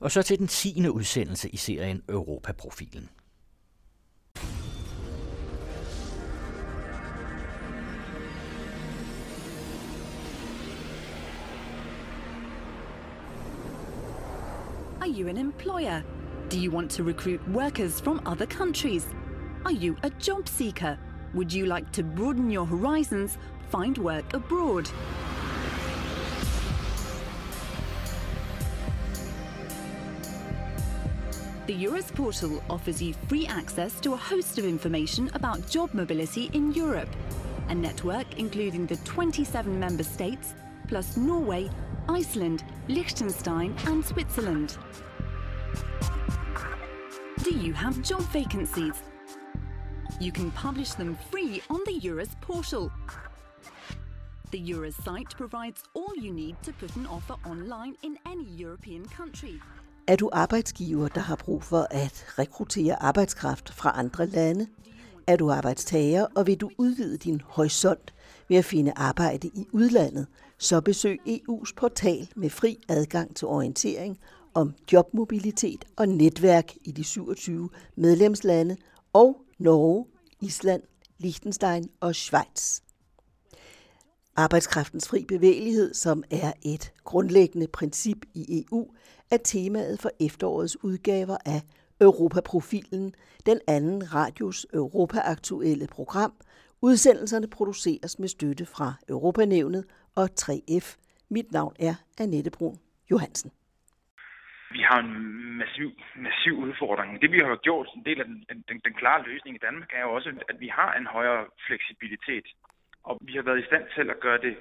Og så til den tiende udsendelse i serien Europaprofilen. Are you an employer? Do you want to recruit workers from other countries? Are you a job seeker? Would you like to broaden your horizons, find work abroad? The Eurus portal offers you free access to a host of information about job mobility in Europe. A network including the 27 member states, plus Norway, Iceland, Liechtenstein, and Switzerland. Do you have job vacancies? You can publish them free on the Eurus portal. The Eurus site provides all you need to put an offer online in any European country. Er du arbejdsgiver, der har brug for at rekruttere arbejdskraft fra andre lande? Er du arbejdstager, og vil du udvide din horisont ved at finde arbejde i udlandet, så besøg EU's portal med fri adgang til orientering om jobmobilitet og netværk i de 27 medlemslande og Norge, Island, Liechtenstein og Schweiz. Arbejdskraftens fri bevægelighed, som er et grundlæggende princip i EU, er temaet for efterårets udgaver af Europaprofilen, den anden radios Europaaktuelle program. Udsendelserne produceres med støtte fra Europanævnet og 3F. Mit navn er Annette Brun Johansen. Vi har en massiv, massiv udfordring. Det vi har gjort, en del af den, den, den klare løsning i Danmark, er jo også, at vi har en højere fleksibilitet. Og vi har været i stand til at gøre det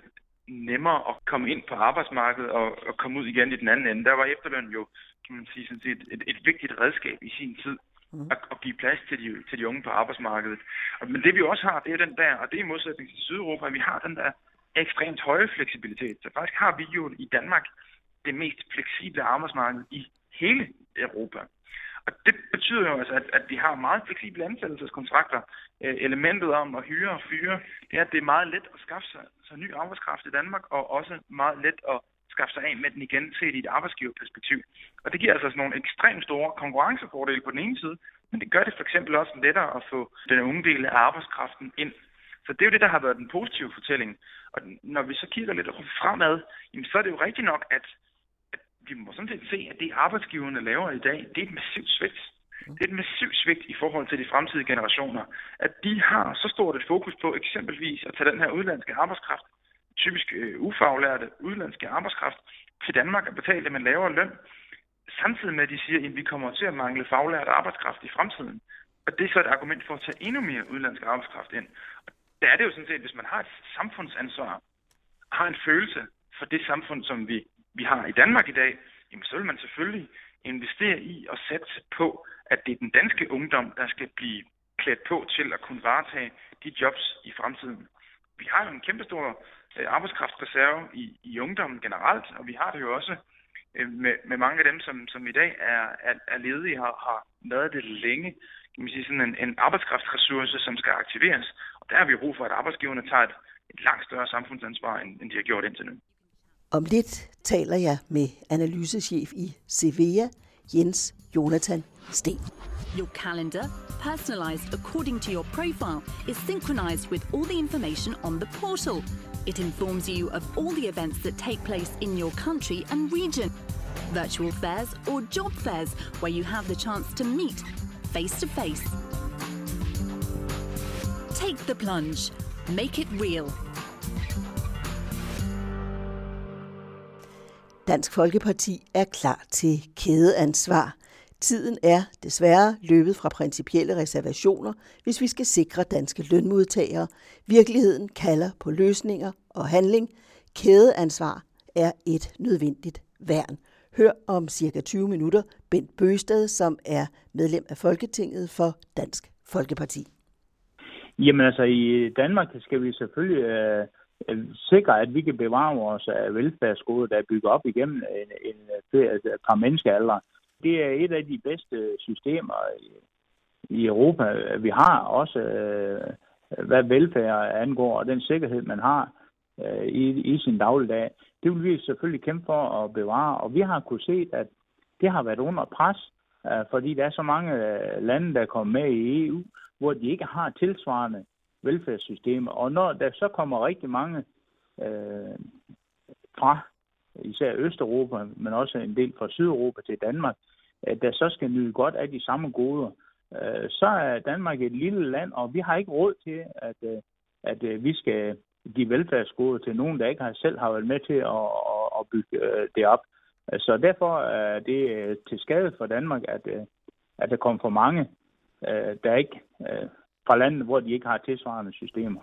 nemmere at komme ind på arbejdsmarkedet og, og komme ud igen i den anden ende. Der var efterløn jo, kan man sige, sådan set et, et vigtigt redskab i sin tid mm. at, at give plads til de, til de unge på arbejdsmarkedet. Og, men det vi også har, det er den der, og det er i modsætning til Sydeuropa, at vi har den der ekstremt høje fleksibilitet. Så faktisk har vi jo i Danmark det mest fleksible arbejdsmarked i hele Europa. Og det betyder jo altså, at, at vi har meget fleksible ansættelseskontrakter. Øh, elementet om at hyre og fyre, det er, at det er meget let at skaffe sig, sig ny arbejdskraft i Danmark, og også meget let at skaffe sig af med den igen set i et arbejdsgiverperspektiv. Og det giver altså sådan nogle ekstremt store konkurrencefordele på den ene side, men det gør det for eksempel også lettere at få den unge del af arbejdskraften ind. Så det er jo det, der har været den positive fortælling. Og når vi så kigger lidt fremad, jamen, så er det jo rigtigt nok, at vi må sådan set se, at det arbejdsgiverne laver i dag, det er et massivt svigt. Det er et massivt svigt i forhold til de fremtidige generationer. At de har så stort et fokus på eksempelvis at tage den her udlandske arbejdskraft, typisk øh, ufaglærte udlandske arbejdskraft, til Danmark og betale dem en lavere løn, samtidig med at de siger, at vi kommer til at mangle faglært arbejdskraft i fremtiden. Og det er så et argument for at tage endnu mere udlandsk arbejdskraft ind. Og der er det jo sådan set, hvis man har et samfundsansvar, har en følelse for det samfund, som vi vi har i Danmark i dag, jamen så vil man selvfølgelig investere i og satse på, at det er den danske ungdom, der skal blive klædt på til at kunne varetage de jobs i fremtiden. Vi har jo en kæmpestor øh, arbejdskraftreserve i, i ungdommen generelt, og vi har det jo også øh, med, med mange af dem, som, som i dag er, er, er ledige, har, har været det længe. Kan man sige, sådan en, en arbejdskraftressource, som skal aktiveres. Og der har vi brug for, at arbejdsgiverne tager et, et langt større samfundsansvar, end, end de har gjort indtil nu. Om lidt taler jeg med analysechef i Jens Jonathan Sten. Your calendar, personalized according to your profile, is synchronized with all the information on the portal. It informs you of all the events that take place in your country and region. Virtual fairs or job fairs where you have the chance to meet face to face. Take the plunge. Make it real. Dansk Folkeparti er klar til kædeansvar. Tiden er desværre løbet fra principielle reservationer, hvis vi skal sikre danske lønmodtagere. Virkeligheden kalder på løsninger og handling. Kædeansvar er et nødvendigt værn. Hør om cirka 20 minutter Bent Bøsted, som er medlem af Folketinget for Dansk Folkeparti. Jamen altså, i Danmark skal vi selvfølgelig øh, sikre, at vi kan bevare vores øh, velfærdsgode, der er bygget op igennem øh, en, en, øh, altså, et par menneskealder. Det er et af de bedste systemer i, i Europa, vi har, også øh, hvad velfærd angår, og den sikkerhed, man har i, i sin dagligdag. Det vil vi selvfølgelig kæmpe for at bevare, og vi har kunnet se, at det har været under pres, øh, fordi der er så mange lande, der er kommet med i EU, hvor de ikke har tilsvarende velfærdssystemer. Og når der så kommer rigtig mange øh, fra især Østeuropa, men også en del fra Sydeuropa til Danmark, der så skal nyde godt af de samme goder, øh, så er Danmark et lille land, og vi har ikke råd til, at, øh, at øh, vi skal give velfærdsgoder til nogen, der ikke har selv har været med til at, at bygge øh, det op. Så derfor er det øh, til skade for Danmark, at, øh, at der kommer for mange, der ikke fra landet, hvor de ikke har tilsvarende systemer.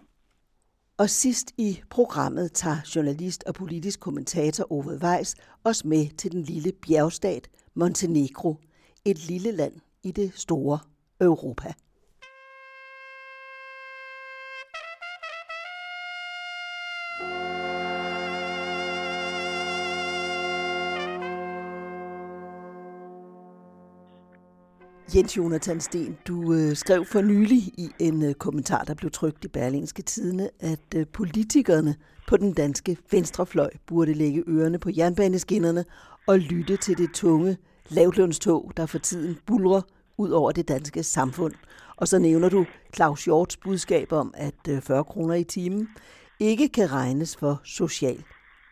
Og sidst i programmet tager journalist og politisk kommentator Ove Weiss os med til den lille bjergstat Montenegro, et lille land i det store Europa. Jens Jonathan Sten, du øh, skrev for nylig i en øh, kommentar, der blev trykt i Berlingske Tidene, at øh, politikerne på den danske venstrefløj burde lægge ørerne på jernbaneskinnerne og lytte til det tunge lavlønstog, der for tiden bulrer ud over det danske samfund. Og så nævner du Claus Hjorts budskab om, at øh, 40 kroner i timen ikke kan regnes for social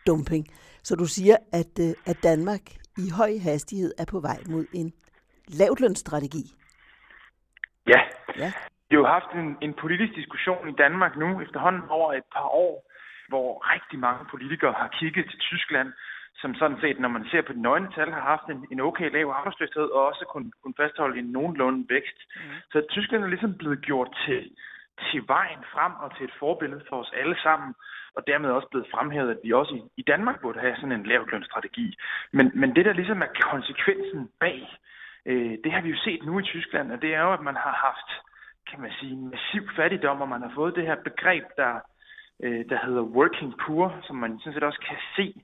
dumping. Så du siger, at, øh, at Danmark i høj hastighed er på vej mod en lavtlønsstrategi. Ja. ja. Vi har jo haft en, en politisk diskussion i Danmark nu efterhånden over et par år, hvor rigtig mange politikere har kigget til Tyskland, som sådan set, når man ser på de nøgne tal, har haft en, en okay lav arbejdsløshed og også kun, kun fastholde en nogenlunde vækst. Mm. Så Tyskland er ligesom blevet gjort til, til vejen frem og til et forbillede for os alle sammen, og dermed også blevet fremhævet, at vi også i, i Danmark burde have sådan en lavtlønsstrategi. Men, men det, der ligesom er konsekvensen bag, Øh, det har vi jo set nu i Tyskland, og det er jo, at man har haft, kan man sige, massiv fattigdom, og man har fået det her begreb, der, øh, der hedder working poor, som man sådan set også kan se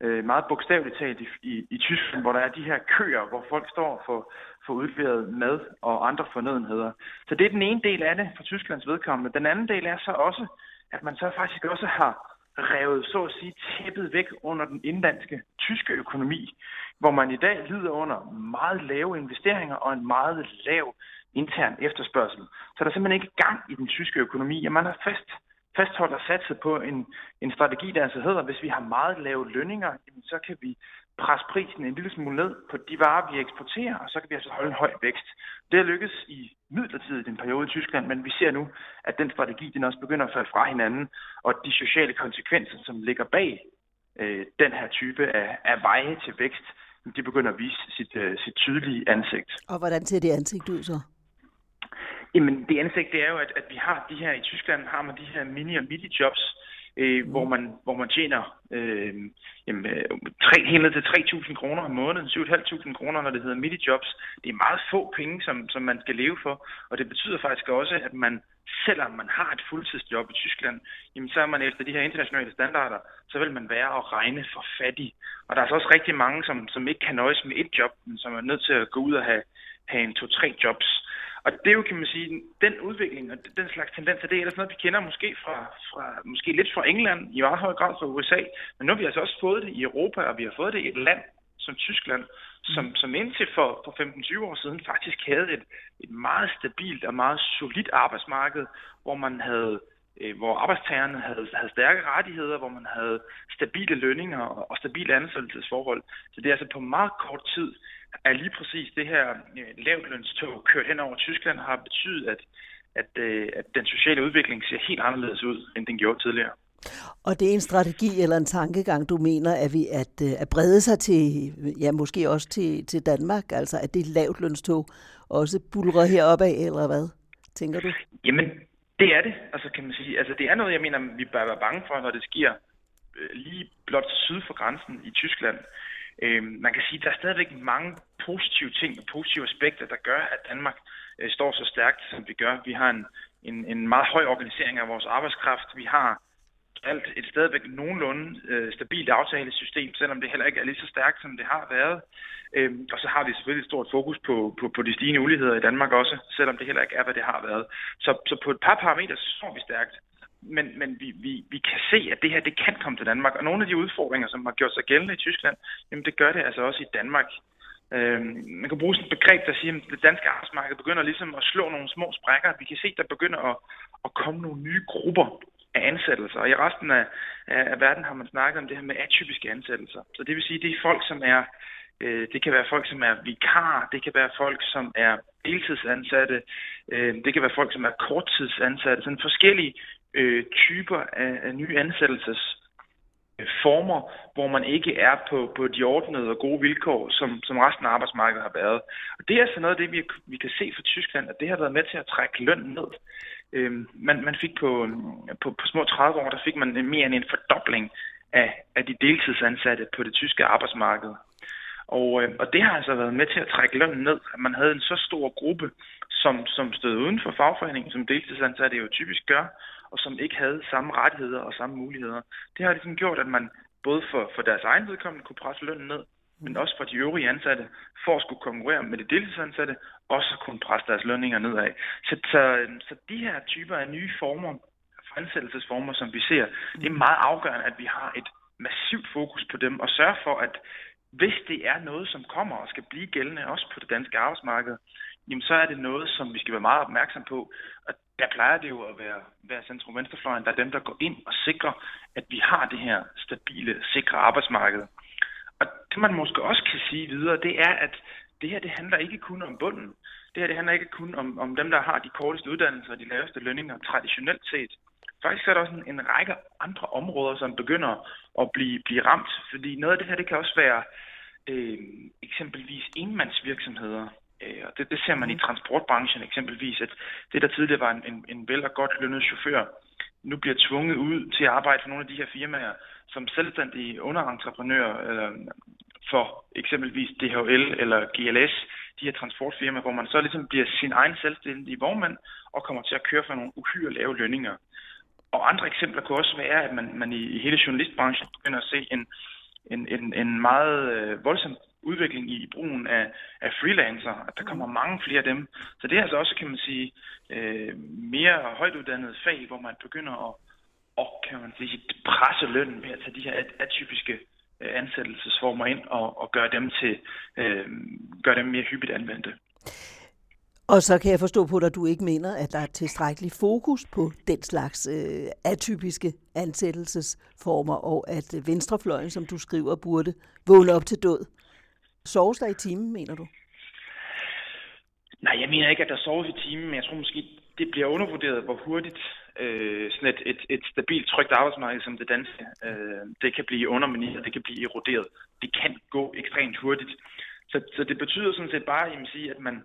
øh, meget bogstaveligt talt i, i, i Tyskland, hvor der er de her køer, hvor folk står for, for udleveret mad og andre fornødenheder. Så det er den ene del af det for Tysklands vedkommende. Den anden del er så også, at man så faktisk også har revet, så at sige, tæppet væk under den indlandske tyske økonomi, hvor man i dag lider under meget lave investeringer og en meget lav intern efterspørgsel. Så der er simpelthen ikke gang i den tyske økonomi, og man har fast, fastholdt og satset på en, en strategi, der altså hedder, hvis vi har meget lave lønninger, så kan vi presse prisen en lille smule ned på de varer, vi eksporterer, og så kan vi altså holde en høj vækst. Det har lykkes i midlertidigt en periode i Tyskland, men vi ser nu, at den strategi den også begynder at falde fra hinanden, og de sociale konsekvenser, som ligger bag øh, den her type af, af veje til vækst, de begynder at vise sit, øh, sit tydelige ansigt. Og hvordan ser det ansigt ud så? Jamen, det ansigt, det er jo, at, at vi har de her, i Tyskland har man de her mini- og midi-jobs, øh, mm. hvor, man, hvor man tjener øh, jamen, 3, øh, helt ned til 3.000 kroner om måneden, 7.500 kroner, når det hedder midi-jobs. Det er meget få penge, som, som man skal leve for, og det betyder faktisk også, at man, selvom man har et fuldtidsjob i Tyskland, jamen, så er man efter de her internationale standarder, så vil man være at regne for fattig. Og der er så også rigtig mange, som, som ikke kan nøjes med et job, men som er nødt til at gå ud og have, have en to-tre jobs. Og det er jo, kan man sige, den udvikling og den slags tendenser, det er ellers noget, vi kender måske, fra, fra, måske lidt fra England, i meget høj grad fra USA, men nu har vi altså også fået det i Europa, og vi har fået det i et land som Tyskland, som, mm. som indtil for, for 15-20 år siden faktisk havde et, et meget stabilt og meget solidt arbejdsmarked, hvor man havde øh, hvor arbejdstagerne havde, havde stærke rettigheder, hvor man havde stabile lønninger og, og stabile ansættelsesforhold. Så det er altså på meget kort tid at lige præcis det her øh, lavtlønstog kørt hen over Tyskland har betydet, at, at, øh, at den sociale udvikling ser helt anderledes ud, end den gjorde tidligere. Og det er en strategi eller en tankegang, du mener, at vi at, øh, at brede sig til, ja, måske også til, til Danmark, altså at det lavtlønstog også bulrer heroppe af, eller hvad, tænker du? Jamen, det er det, altså kan man sige. Altså det er noget, jeg mener, vi bør være bange for, når det sker lige blot syd for grænsen i Tyskland. Øh, man kan sige, at der er stadigvæk mange positive ting og positive aspekter, der gør, at Danmark øh, står så stærkt, som vi gør. Vi har en, en, en meget høj organisering af vores arbejdskraft. Vi har alt et stadigvæk nogenlunde øh, stabilt aftalesystem, selvom det heller ikke er lige så stærkt, som det har været. Øhm, og så har vi selvfølgelig et stort fokus på, på, på de stigende uligheder i Danmark også, selvom det heller ikke er, hvad det har været. Så, så på et par parametre så står vi stærkt men, men vi, vi, vi kan se, at det her det kan komme til Danmark. Og nogle af de udfordringer, som har gjort sig gældende i Tyskland, jamen det gør det altså også i Danmark. Øhm, man kan bruge sådan et begreb, der siger, at det danske arbejdsmarked begynder ligesom at slå nogle små sprækker. Vi kan se, at der begynder at, at komme nogle nye grupper af ansættelser. Og i resten af, af verden har man snakket om det her med atypiske ansættelser. Så det vil sige, at det er folk, som er øh, det kan være folk, som er vikar, det kan være folk, som er deltidsansatte, øh, det kan være folk, som er korttidsansatte, sådan forskellige øh, typer af, af nye ansættelses former, hvor man ikke er på, på de ordnede og gode vilkår, som, som resten af arbejdsmarkedet har været. Og det er altså noget af det, vi, vi kan se fra Tyskland, at det har været med til at trække løn ned. Øhm, man, man fik på, på, på små 30 år, der fik man mere end en fordobling af, af de deltidsansatte på det tyske arbejdsmarked. Og, øh, og det har altså været med til at trække lønnen ned, at man havde en så stor gruppe, som, som stod uden for fagforeningen, som deltidsansatte jo typisk gør, og som ikke havde samme rettigheder og samme muligheder. Det har ligesom gjort, at man både for, for deres egen vedkommende kunne presse lønnen ned, men også for de øvrige ansatte, for at skulle konkurrere med de deltidsansatte, også kunne presse deres lønninger nedad. Så, så, så de her typer af nye former for ansættelsesformer, som vi ser, det er meget afgørende, at vi har et massivt fokus på dem og sørge for, at hvis det er noget, som kommer og skal blive gældende også på det danske arbejdsmarked, jamen så er det noget, som vi skal være meget opmærksom på. Og der plejer det jo at være, være centrum-venstrefløjen, der er dem, der går ind og sikrer, at vi har det her stabile, sikre arbejdsmarked. Og det man måske også kan sige videre, det er, at det her det handler ikke kun om bunden. Det her det handler ikke kun om, om dem, der har de korteste uddannelser og de laveste lønninger traditionelt set. Faktisk er der også en, en række andre områder, som begynder at blive, blive ramt. Fordi noget af det her, det kan også være øh, eksempelvis enmandsvirksomheder. Øh, og det, det ser man i transportbranchen eksempelvis, at det, der tidligere var en, en, en vel og godt lønnet chauffør, nu bliver tvunget ud til at arbejde for nogle af de her firmaer som selvstændige underentreprenører øh, for eksempelvis DHL eller GLS, de her transportfirmaer, hvor man så ligesom bliver sin egen selvstændige vognmand og kommer til at køre for nogle uhyre lave lønninger. Og andre eksempler kunne også være, at man, man i, i hele journalistbranchen begynder at se en, en, en, en meget øh, voldsom udvikling i brugen af, af freelancer, at der kommer mange flere af dem. Så det er altså også, kan man sige, øh, mere højtuddannede fag, hvor man begynder at, og, kan man sige, presse lønnen ved at tage de her atypiske øh, ansættelsesformer ind og, og gøre dem til øh, gøre dem mere hyppigt anvendte. Og så kan jeg forstå på dig, at du ikke mener, at der er tilstrækkelig fokus på den slags øh, atypiske ansættelsesformer, og at venstrefløjen, som du skriver, burde vågne op til død. Soves der i timen, mener du? Nej, jeg mener ikke, at der soves i timen, men jeg tror måske, det bliver undervurderet, hvor hurtigt øh, sådan et, et, et stabilt, trygt arbejdsmarked som det danske, øh, det kan blive undermineret, det kan blive eroderet. Det kan gå ekstremt hurtigt. Så, så det betyder sådan set bare, at, sige, at man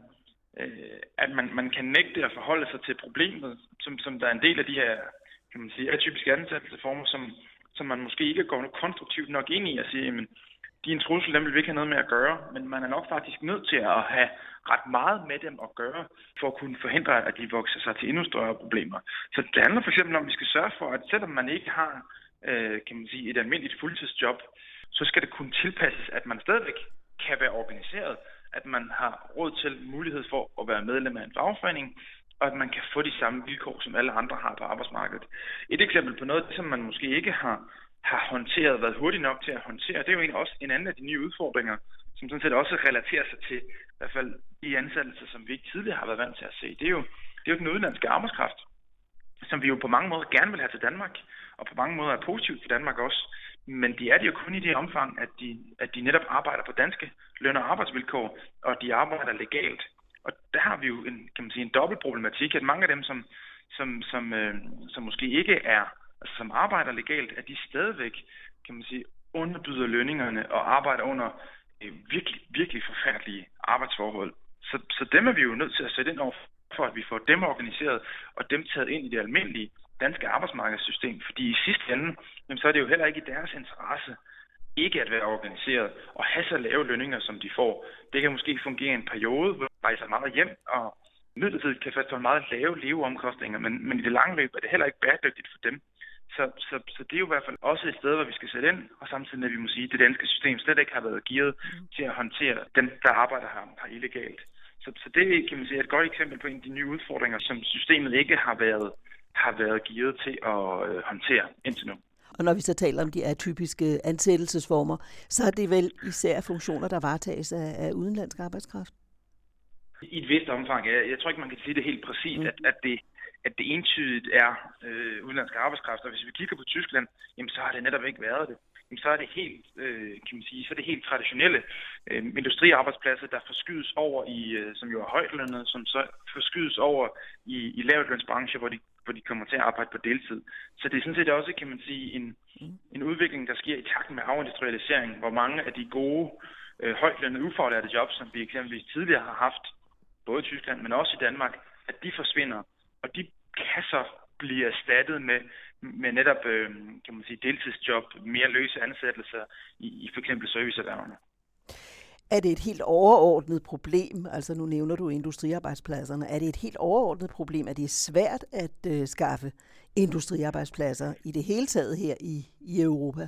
øh, at man, man kan nægte at forholde sig til problemet, som, som der er en del af de her kan man sige, atypiske ansættelsesformer, som, som man måske ikke går konstruktivt nok ind i at sige, men de er en trussel, dem vil vi ikke have noget med at gøre, men man er nok faktisk nødt til at have ret meget med dem at gøre, for at kunne forhindre, at de vokser sig til endnu større problemer. Så det handler for eksempel om, at vi skal sørge for, at selvom man ikke har øh, kan man sige, et almindeligt fuldtidsjob, så skal det kunne tilpasses, at man stadigvæk kan være organiseret, at man har råd til mulighed for at være medlem af en fagforening, og at man kan få de samme vilkår, som alle andre har på arbejdsmarkedet. Et eksempel på noget, som man måske ikke har, har håndteret, været hurtigt nok til at håndtere, det er jo egentlig også en anden af de nye udfordringer, som sådan set også relaterer sig til i hvert fald de ansættelser, som vi ikke tidligere har været vant til at se. Det er jo, det er jo den udenlandske arbejdskraft, som vi jo på mange måder gerne vil have til Danmark, og på mange måder er positivt for Danmark også. Men de er det jo kun i det omfang, at de, at de netop arbejder på danske løn- og arbejdsvilkår, og de arbejder legalt. Og der har vi jo en, kan man sige, en dobbelt problematik, at mange af dem, som, som, som, øh, som måske ikke er, altså som arbejder legalt, at de stadigvæk, kan man sige, underbyder lønningerne og arbejder under øh, virkelig, virkelig forfærdelige arbejdsforhold. Så, så dem er vi jo nødt til at sætte ind over for, at vi får dem organiseret og dem taget ind i det almindelige danske arbejdsmarkedssystem. Fordi i sidste ende, jamen, så er det jo heller ikke i deres interesse ikke at være organiseret og have så lave lønninger, som de får. Det kan måske fungere en periode, hvor de rejser meget hjem og midlertidigt kan fastholde meget lave leveomkostninger, men, men i det lange løb er det heller ikke bæredygtigt for dem. Så, så, så det er jo i hvert fald også et sted, hvor vi skal sætte ind, og samtidig at vi må sige, at det danske system slet ikke har været gearet til at håndtere dem, der arbejder her, her illegalt. Så, så det kan man sige, er et godt eksempel på en af de nye udfordringer, som systemet ikke har været, har været gearet til at øh, håndtere indtil nu. Og når vi så taler om de atypiske ansættelsesformer, så er det vel især funktioner, der varetages af, af udenlandsk arbejdskraft? I et vist omfang, ja. Jeg tror ikke, man kan sige det helt præcist, mm. at, at, det, at det entydigt er øh, udenlandsk arbejdskraft. Og hvis vi kigger på Tyskland, jamen, så har det netop ikke været det. Jamen, så er det helt, øh, kan man sige, så er det helt traditionelle øh, industriarbejdspladser, der forskydes over i, øh, som jo er højtlønnet, som så forskydes over i, i lavtlønsbrancher, hvor de hvor de kommer til at arbejde på deltid. Så det er sådan set også, kan man sige, en, en udvikling, der sker i takt med afindustrialisering, hvor mange af de gode, øh, højtlønnede, ufaglærte jobs, som vi eksempelvis tidligere har haft, både i Tyskland, men også i Danmark, at de forsvinder, og de kan så blive erstattet med, med netop øh, kan man sige, deltidsjob, mere løse ansættelser i, i for eksempel serviceerhvervene. Er det et helt overordnet problem, altså nu nævner du industriarbejdspladserne, er det et helt overordnet problem, at det er svært at øh, skaffe industriarbejdspladser i det hele taget her i, i Europa?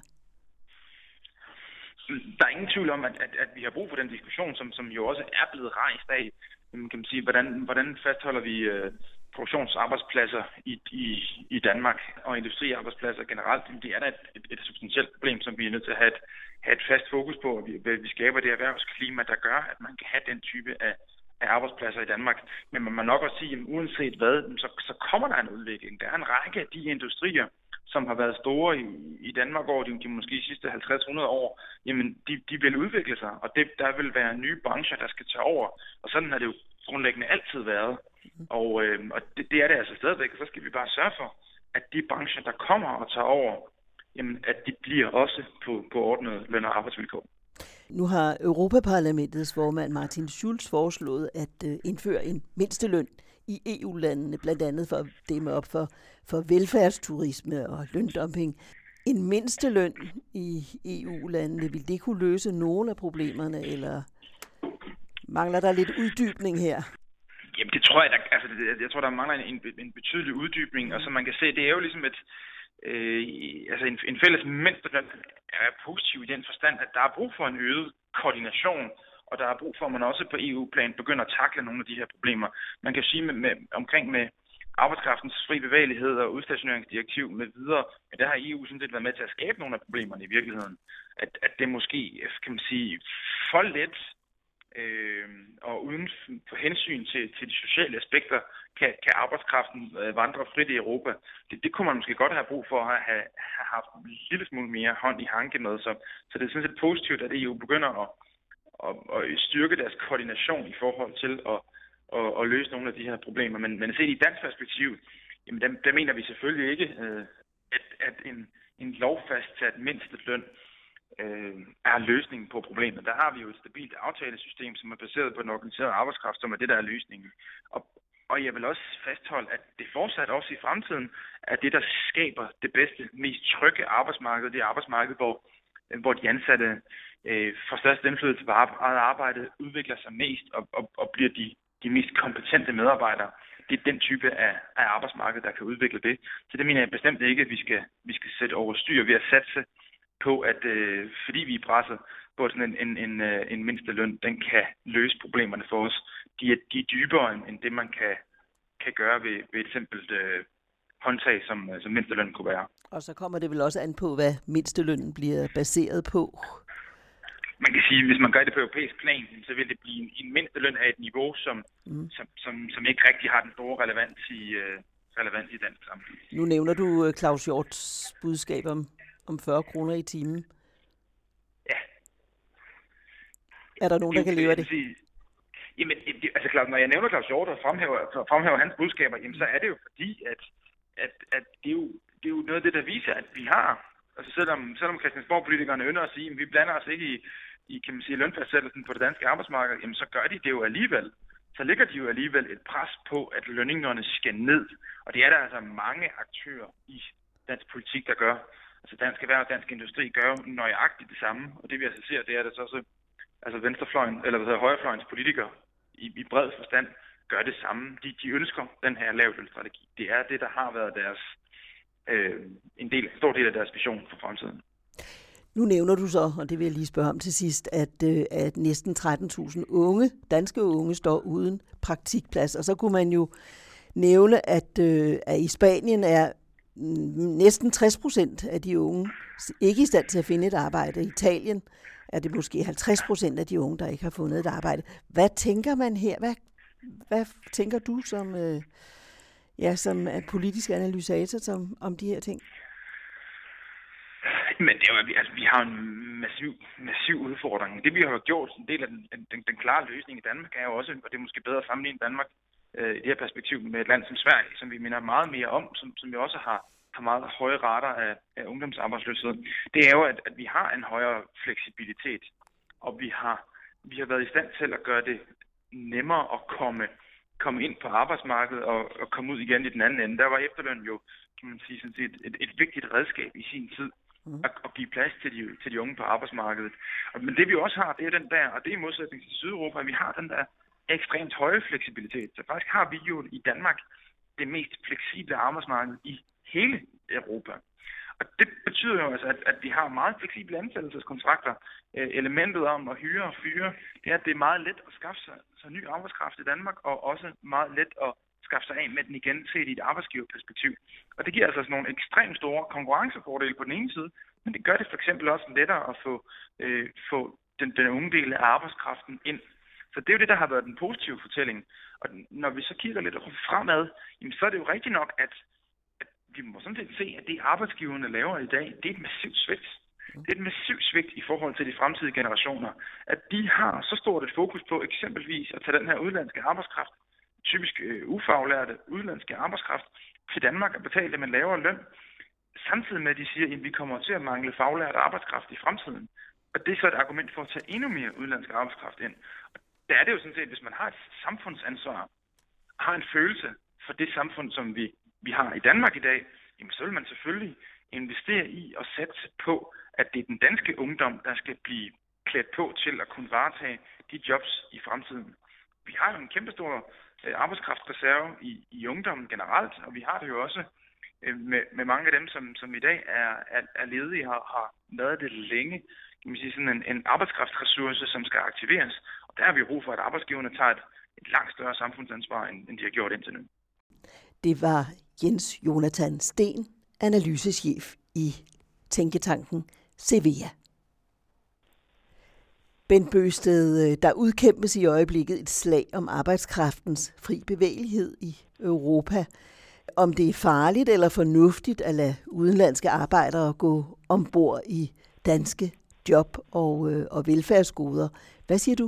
Der er ingen tvivl om, at, at, at vi har brug for den diskussion, som, som jo også er blevet rejst af, kan man sige, hvordan, hvordan fastholder vi øh, produktionsarbejdspladser i, i, i Danmark og industriarbejdspladser generelt. Det er da et, et, et substantielt problem, som vi er nødt til at have et, have et fast fokus på, at vi, vi skaber det erhvervsklima, der gør, at man kan have den type af, af arbejdspladser i Danmark. Men man må nok også sige, at uanset hvad, så, så kommer der en udvikling. Der er en række af de industrier, som har været store i, i Danmark over de, de måske sidste 50-100 år, jamen de, de vil udvikle sig, og det, der vil være nye brancher, der skal tage over. Og sådan har det jo grundlæggende altid været. Og, øh, og det, det er det altså stadigvæk, og så skal vi bare sørge for, at de brancher, der kommer og tager over, jamen, at de bliver også på, på ordnet løn- og arbejdsvilkår. Nu har Europaparlamentets formand Martin Schulz foreslået at øh, indføre en mindsteløn i EU-landene, blandt andet for at dæmme op for, for velfærdsturisme og løndumping. En mindsteløn i EU-landene, vil det kunne løse nogle af problemerne, eller mangler der lidt uddybning her? Jamen det tror jeg, der, altså, jeg tror, der mangler en, en betydelig uddybning, og som man kan se, det er jo ligesom et, øh, altså en, en fælles mindsteløn er positiv i den forstand, at der er brug for en øget koordination, og der er brug for, at man også på EU-plan begynder at takle nogle af de her problemer. Man kan sige med, med, omkring med arbejdskraftens fri bevægelighed og udstationeringsdirektiv med videre, at der har EU sådan set været med til at skabe nogle af problemerne i virkeligheden. At, at det måske, kan man sige, for let øh, og uden for hensyn til, til de sociale aspekter, kan, kan arbejdskraften øh, vandre frit i Europa. Det, det kunne man måske godt have brug for at have, have haft en lille smule mere hånd i hanke med. Så, så det er sådan set positivt, at EU begynder at, at, at styrke deres koordination i forhold til at, at, at løse nogle af de her problemer. Men, men set i dansk perspektiv, jamen der, der mener vi selvfølgelig ikke, øh, at, at en, en lovfastsat mindsteløn øh, er løsningen på problemet. Der har vi jo et stabilt aftalesystem, som er baseret på den organiserede arbejdskraft, som er det, der er løsningen. Og, og jeg vil også fastholde, at det fortsat også i fremtiden er det, der skaber det bedste, mest trygge arbejdsmarked, det arbejdsmarked, hvor, hvor de ansatte øh, får størst indflydelse på arbejdet, udvikler sig mest og, og, og bliver de, de mest kompetente medarbejdere. Det er den type af, af arbejdsmarked, der kan udvikle det. Så det mener jeg bestemt ikke, at vi skal, vi skal sætte over styr ved at satse på, at øh, fordi vi er presset på sådan en, en, en, øh, en mindsteløn, den kan løse problemerne for os. De er, de er dybere end, end det, man kan, kan gøre ved, ved et simpelt øh, håndtag, som, øh, som mindsteløn kunne være. Og så kommer det vel også an på, hvad mindstelønnen bliver baseret på? Man kan sige, at hvis man gør det på europæisk plan, så vil det blive en, en mindsteløn af et niveau, som, mm. som, som, som ikke rigtig har den store relevans i, øh, relevans i dansk sammenhæng. Nu nævner du øh, Claus Hjorts budskab om om 40 kroner i timen. Ja. Er der nogen, der kan leve af det? Jamen, altså klart, når jeg nævner Claus Hjort og fremhæver, fremhæver hans budskaber, jamen, så er det jo fordi, at, at, at det, er jo, det er jo noget af det, der viser, at vi har, altså selvom, selvom Christiansborg-politikerne ønsker at sige, at vi blander os ikke i, i kan man sige, lønfastsættelsen på det danske arbejdsmarked, jamen så gør de det jo alligevel. Så ligger de jo alligevel et pres på, at lønningerne skal ned. Og det er der altså mange aktører i dansk politik, der gør. Altså dansk erhverv og dansk industri gør jo nøjagtigt det samme, og det vi altså ser, det er, at så, så altså venstrefløjen, eller hvad hedder højrefløjens politikere i, i bred forstand gør det samme. De, de ønsker den her lavlønstrategi. Det er det, der har været deres, øh, en, del, en stor del af deres vision for fremtiden. Nu nævner du så, og det vil jeg lige spørge om til sidst, at, øh, at næsten 13.000 unge, danske unge, står uden praktikplads. Og så kunne man jo nævne, at, øh, at i Spanien er næsten 60 procent af de unge ikke i stand til at finde et arbejde. I Italien er det måske 50 procent af de unge, der ikke har fundet et arbejde. Hvad tænker man her? Hvad, hvad tænker du som, øh, ja, som politisk analysator som, om de her ting? Men det er jo, altså, vi har en massiv, massiv udfordring. Det vi har gjort, en del af den, den, den klare løsning i Danmark, er jo også, og det er måske bedre at sammenligne Danmark øh, i det her perspektiv med et land som Sverige, som vi minder meget mere om, som, som vi også har, har meget høje rater af, af ungdomsarbejdsløshed. Det er jo, at, at vi har en højere fleksibilitet, og vi har, vi har været i stand til at gøre det nemmere at komme, komme ind på arbejdsmarkedet og, og komme ud igen i den anden ende. Der var efterløn jo, kan man sige, sådan set et, et vigtigt redskab i sin tid mm. at, at give plads til de, til de unge på arbejdsmarkedet. Og, men det vi også har, det er den der, og det er i modsætning til Sydeuropa, at vi har den der ekstremt høje fleksibilitet. Så faktisk har vi jo i Danmark det mest fleksible arbejdsmarked i hele Europa. Og det betyder jo altså, at, at vi har meget fleksible ansættelseskontrakter. Øh, elementet om at hyre og fyre, det er, at det er meget let at skaffe sig, sig ny arbejdskraft i Danmark, og også meget let at skaffe sig af med den igen set i et arbejdsgiverperspektiv. Og det giver altså sådan nogle ekstremt store konkurrencefordele på den ene side, men det gør det for eksempel også lettere at få, øh, få den, den unge del af arbejdskraften ind. Så det er jo det, der har været den positive fortælling. Og når vi så kigger lidt fremad, jamen, så er det jo rigtigt nok, at, at vi må sådan set se, at det arbejdsgiverne laver i dag, det er et massivt svigt. Det er et massivt svigt i forhold til de fremtidige generationer, at de har så stort et fokus på eksempelvis at tage den her udlandske arbejdskraft typisk øh, ufaglærte udenlandske arbejdskraft til Danmark og betale dem en lavere løn, samtidig med at de siger, at vi kommer til at mangle faglært arbejdskraft i fremtiden. Og det er så et argument for at tage endnu mere udenlandsk arbejdskraft ind. Og der er det jo sådan set, hvis man har et samfundsansvar, har en følelse for det samfund, som vi, vi har i Danmark i dag, jamen så vil man selvfølgelig investere i og sætte på, at det er den danske ungdom, der skal blive klædt på til at kunne varetage de jobs i fremtiden. Vi har jo en kæmpestor Øh, arbejdskraftreserve i, i ungdommen generelt, og vi har det jo også øh, med, med mange af dem, som, som i dag er, er, er ledige, har, har været det længe. Kan man sige, sådan en, en arbejdskraftressource, som skal aktiveres. Og der har vi brug for, at arbejdsgiverne tager et, et langt større samfundsansvar, end, end de har gjort indtil nu. Det var Jens Jonathan Sten, analysechef i Tænketanken Sevilla. Ben Bøsted, øh, der udkæmpes i øjeblikket et slag om arbejdskraftens fri bevægelighed i Europa. Om det er farligt eller fornuftigt at lade udenlandske arbejdere gå ombord i danske job- og, øh, og velfærdsgoder. Hvad siger du?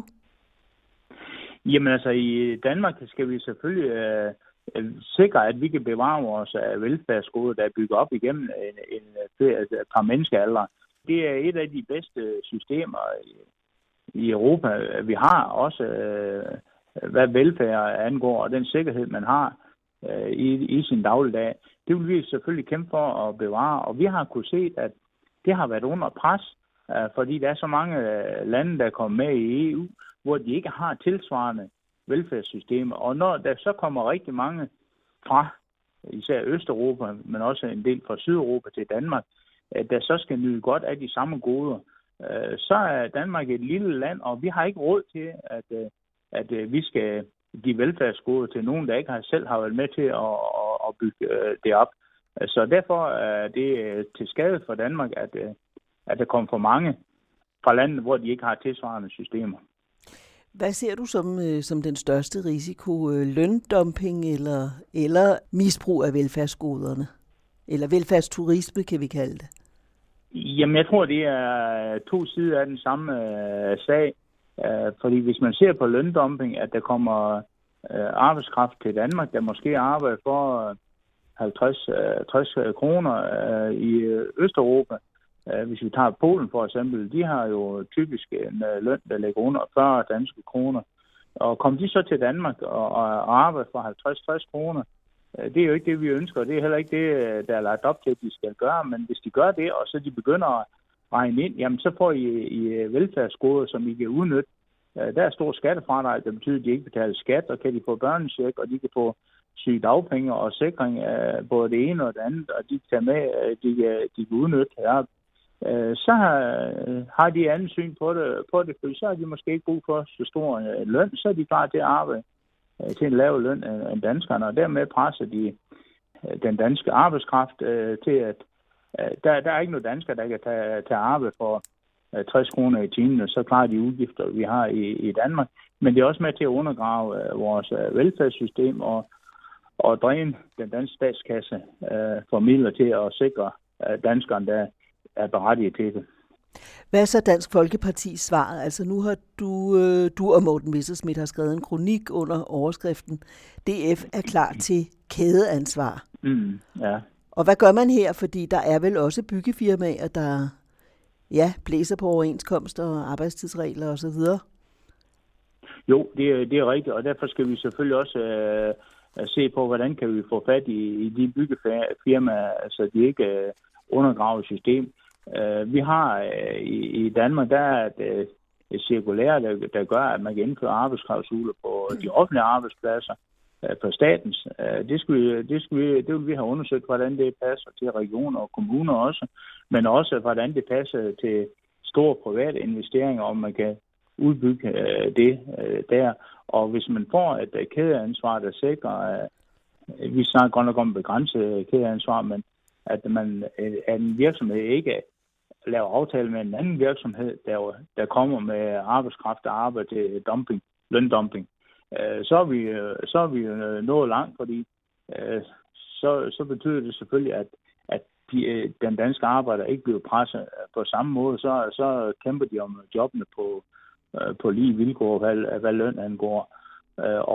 Jamen altså, i Danmark skal vi selvfølgelig øh, øh sikre, at vi kan bevare vores øh, velfærdsgoder, der er bygget op igennem en, en, en, et par menneskealder. Det er et af de bedste systemer i Europa. Vi har også, øh, hvad velfærd angår, og den sikkerhed, man har øh, i, i sin dagligdag. Det vil vi selvfølgelig kæmpe for at bevare, og vi har kunnet se, at det har været under pres, øh, fordi der er så mange øh, lande, der kommer med i EU, hvor de ikke har tilsvarende velfærdssystemer. Og når der så kommer rigtig mange fra især Østeuropa, men også en del fra Sydeuropa til Danmark, der så skal nyde godt af de samme goder, øh, så er Danmark et lille land, og vi har ikke råd til, at, øh, at øh, vi skal give velfærdsgoder til nogen, der ikke har selv har været med til at, at, at bygge øh, det op. Så derfor er det øh, til skade for Danmark, at, øh, at der kommer for mange fra landet, hvor de ikke har tilsvarende systemer. Hvad ser du som, øh, som den største risiko? Løndumping eller, eller misbrug af velfærdsgoderne? Eller velfærdsturisme, kan vi kalde det? Jamen, jeg tror, det er to sider af den samme øh, sag. Øh, fordi hvis man ser på løndumping, at der kommer øh, arbejdskraft til Danmark, der måske arbejder for 50 øh, 60 øh, øh, kroner øh, i øh, Østeuropa. øh, hvis vi tager Polen for eksempel, de har jo typisk en øh, løn, der ligger under 40 danske kroner. Og kommer de så til Danmark og, og arbejder for 50-60 kroner, Øh, Øh, det er jo ikke det, vi ønsker, og det er heller ikke det, øh, der er lagt op til, at de skal gøre. Men hvis de gør det, og så de begynder at regne ind, jamen så får I, I øh, velfærdsgoder, som I kan udnytte. Der er stor skattefradrag, der betyder, at de ikke betaler skat, og kan de få børnesjek, og de kan få sygedagpenge og sikring af både det ene og det andet, og de kan tage med, de kan, de kan udnytte her. Så har de anden syn på det, på det, for så har de måske ikke brug for så stor løn, så er de klar til at arbejde Øh, til en lav løn end danskerne, og dermed presser de øh, den danske arbejdskraft øh, til at øh, der, der er ikke nogen danskere, der kan tage, tage arbejde for øh, 60 kroner i timen, og så klarer de udgifter, vi har i, i Danmark. Men det er også med til at undergrave øh, vores øh, velfærdssystem og, og dræne den danske statskasse øh, for midler til at sikre danskerne, der er berettiget til det. Hvad er så Dansk Folkepartis svar? Altså nu har du, øh, du og Morten Messerschmidt har skrevet en kronik under overskriften DF er klar til kædeansvar. Mm, ja. Og hvad gør man her? Fordi der er vel også byggefirmaer, der ja, blæser på overenskomster og arbejdstidsregler osv.? Jo, det er, det er rigtigt, og derfor skal vi selvfølgelig også øh, se på, hvordan kan vi få fat i, i de byggefirmaer, så altså de ikke øh, undergraver system. Øh, vi har øh, i, i Danmark, der er et, øh, et cirkulære, der, der gør, at man kan indføre arbejdsklausuler på de offentlige arbejdspladser øh, på statens. Øh, det, skal vi, det, skal vi, det vil vi have undersøgt, hvordan det passer til regioner og kommuner også, men også hvordan det passer til store private investeringer, om man kan udbygge øh, det øh, der. Og hvis man får et øh, kædeansvar, der sikrer, øh, vi snakker godt nok om begrænset kædeansvar, men at man at en virksomhed ikke laver aftale med en anden virksomhed, der, der kommer med arbejdskraft og arbejde til dumping, løndumping, øh, så er vi, øh, så er vi øh, nået langt, fordi øh, så, så betyder det selvfølgelig, at, at de, øh, den danske arbejder ikke bliver presset på samme måde, så, så kæmper de om jobbene på, på lige vilkår, hvad, hvad løn angår.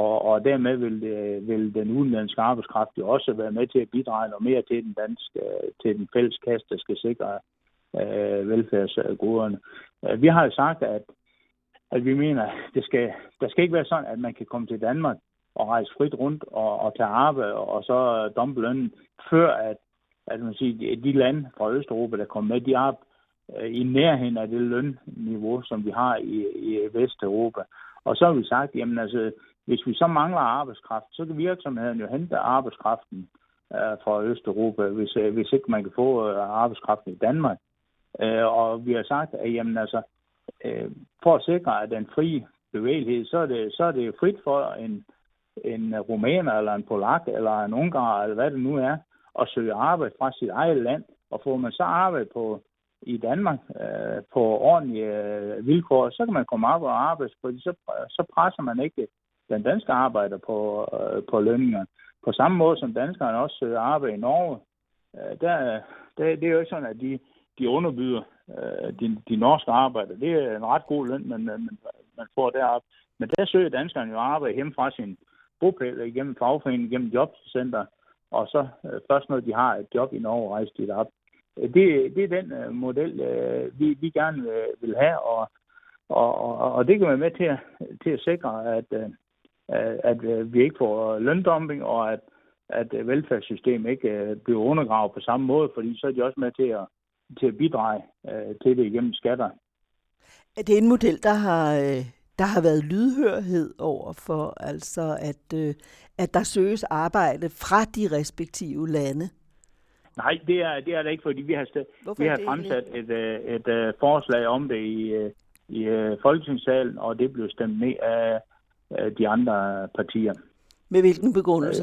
Og, og dermed vil, det, vil den udenlandske arbejdskraft jo også være med til at bidrage noget mere til den danske, til den fælles kasse, der skal sikre, øh, velfærdsgoderne. Øh, vi har jo sagt, at, at vi mener, at det skal, der skal ikke være sådan, at man kan komme til Danmark og rejse frit rundt og, og tage arbejde og så dumpe lønnen, før at, at man siger, de lande fra Østeuropa, der kommer med, de er øh, i nærheden af det lønniveau, som vi har i, i Vesteuropa. Og så har vi sagt, jamen altså, hvis vi så mangler arbejdskraft, så kan virksomheden jo hente arbejdskraften øh, fra Østeuropa, hvis, øh, hvis ikke man kan få øh, arbejdskraften i Danmark. Øh, og vi har sagt, at jamen, altså, øh, for at sikre at den frie bevægelighed, så er det, så er det frit for en, en rumæner eller en polak eller en ungar eller hvad det nu er, at søge arbejde fra sit eget land. Og får man så arbejde på, i Danmark øh, på ordentlige øh, vilkår, så kan man komme op og arbejde, fordi så, så presser man ikke den danske arbejder på, øh, på lønninger. På samme måde som danskerne også søger arbejde i Norge, øh, der, der, det er jo ikke sådan, at de de underbyder øh, de, de norske arbejder. Det er en ret god løn, man, man, man får deroppe. Men der søger danskerne jo arbejde hjemme fra sin bopæl, igennem fagforening, igennem jobcenter, og så øh, først når de har et job i Norge, rejser de op. Det, det er den øh, model, øh, vi, vi gerne øh, vil have, og, og, og, og det kan være med til at, til at sikre, at, øh, at øh, vi ikke får løndumping, og at, at øh, velfærdssystemet ikke øh, bliver undergravet på samme måde, fordi så er de også med til at, til at bidrage øh, til det igennem skatter. Er det en model, der har, øh, der har været lydhørhed over for, altså at, øh, at der søges arbejde fra de respektive lande? Nej, det er, det er det ikke, fordi vi har, vi har fremsat et, øh, et, et forslag om det i, i Folketingssalen, og det blev stemt ned af de andre partier. Med hvilken begrundelse?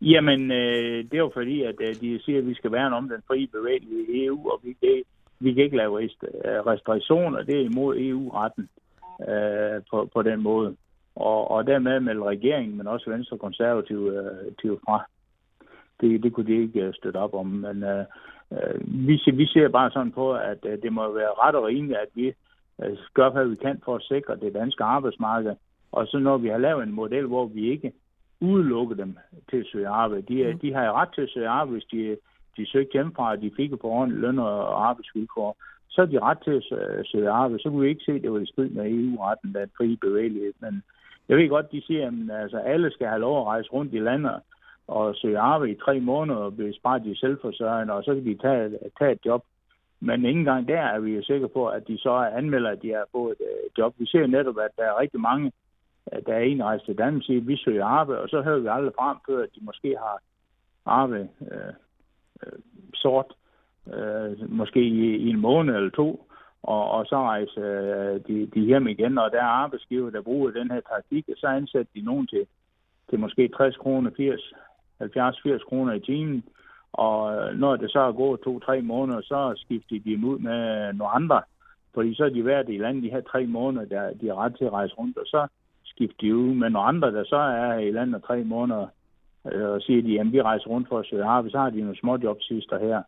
Jamen, øh, det er jo fordi, at øh, de siger, at vi skal værne om den frie bevægelighed i EU, og vi det, vi kan ikke lave øh, restriktioner. Det er imod EU-retten øh, på, på den måde. Og, og dermed med regeringen, men også Venstre og konservative øh, fra. Det, det kunne de ikke øh, støtte op om. Men øh, øh, vi, vi ser bare sådan på, at øh, det må være ret og rimeligt, at vi øh, gør, hvad vi kan for at sikre det danske arbejdsmarked. Og så når vi har lavet en model, hvor vi ikke udelukke dem til at søge arbejde. De, mm. de har ret til at søge arbejde, hvis de, de søgte hjemmefra, og de fik på ordentligt løn og arbejdsvilkår. Så er de ret til at søge arbejde. Så kunne vi ikke se, at det var i strid med EU-retten, der er fri bevægelighed. Men jeg ved godt, de siger, at altså, alle skal have lov at rejse rundt i landet og søge arbejde i tre måneder og blive sparet de selvforsørgende, og så kan de tage, tage et job. Men ikke engang der er vi jo sikre på, at de så anmelder, at de har fået et øh, job. Vi ser netop, at der er rigtig mange, der er en rejse til Danmark, siger, at vi søger arbejde, og så hører vi aldrig frem før, at de måske har arbejde øh, øh, sort, øh, måske i, i en måned eller to, og, og så rejser øh, de, de hjem igen, og der er arbejdsgiver, der bruger den her taktik, og så ansætter de nogen til, til måske 60 kroner, 80 70-80 kroner i timen, og øh, når det så er gået to-tre måneder, så skifter de dem ud med nogle andre, fordi så er de været i landet de her tre måneder, der de har ret til at rejse rundt, og så skifte de ud Men når andre, der så er i landet tre måneder, øh, og siger de, at vi rejser rundt for at søge arbejde, så har de nogle små jobsister her.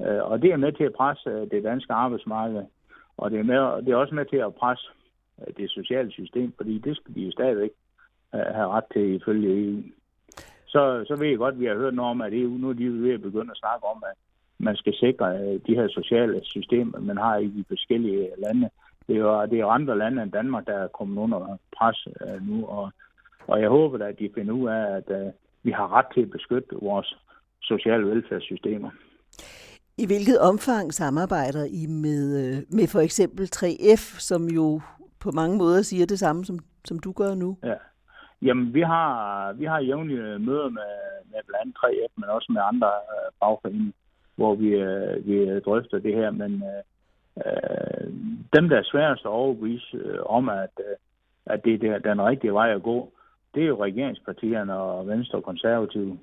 Øh, og det er med til at presse øh, det danske arbejdsmarked, og det er, med, det er også med til at presse øh, det sociale system, fordi det skal de jo stadigvæk øh, have ret til ifølge EU så, så ved jeg godt, at vi har hørt noget om, at EU nu er de ved at begynde at snakke om, at man skal sikre de her sociale systemer, man har i de forskellige lande. Det er jo det er andre lande end Danmark, der er kommet under pres uh, nu, og, og jeg håber at de finder ud af, at uh, vi har ret til at beskytte vores sociale velfærdssystemer. I hvilket omfang samarbejder I med, med for eksempel 3F, som jo på mange måder siger det samme, som, som du gør nu? Ja. Jamen, vi har, vi har jævnlige møder med, med blandt andet 3F, men også med andre øh, fagforeninger, hvor vi, øh, vi drøfter det her. Men øh, Øh, dem, der er sværest at overbevise øh, om, at, øh, at det er den rigtige vej at gå, det er jo regeringspartierne og Venstre og Konservative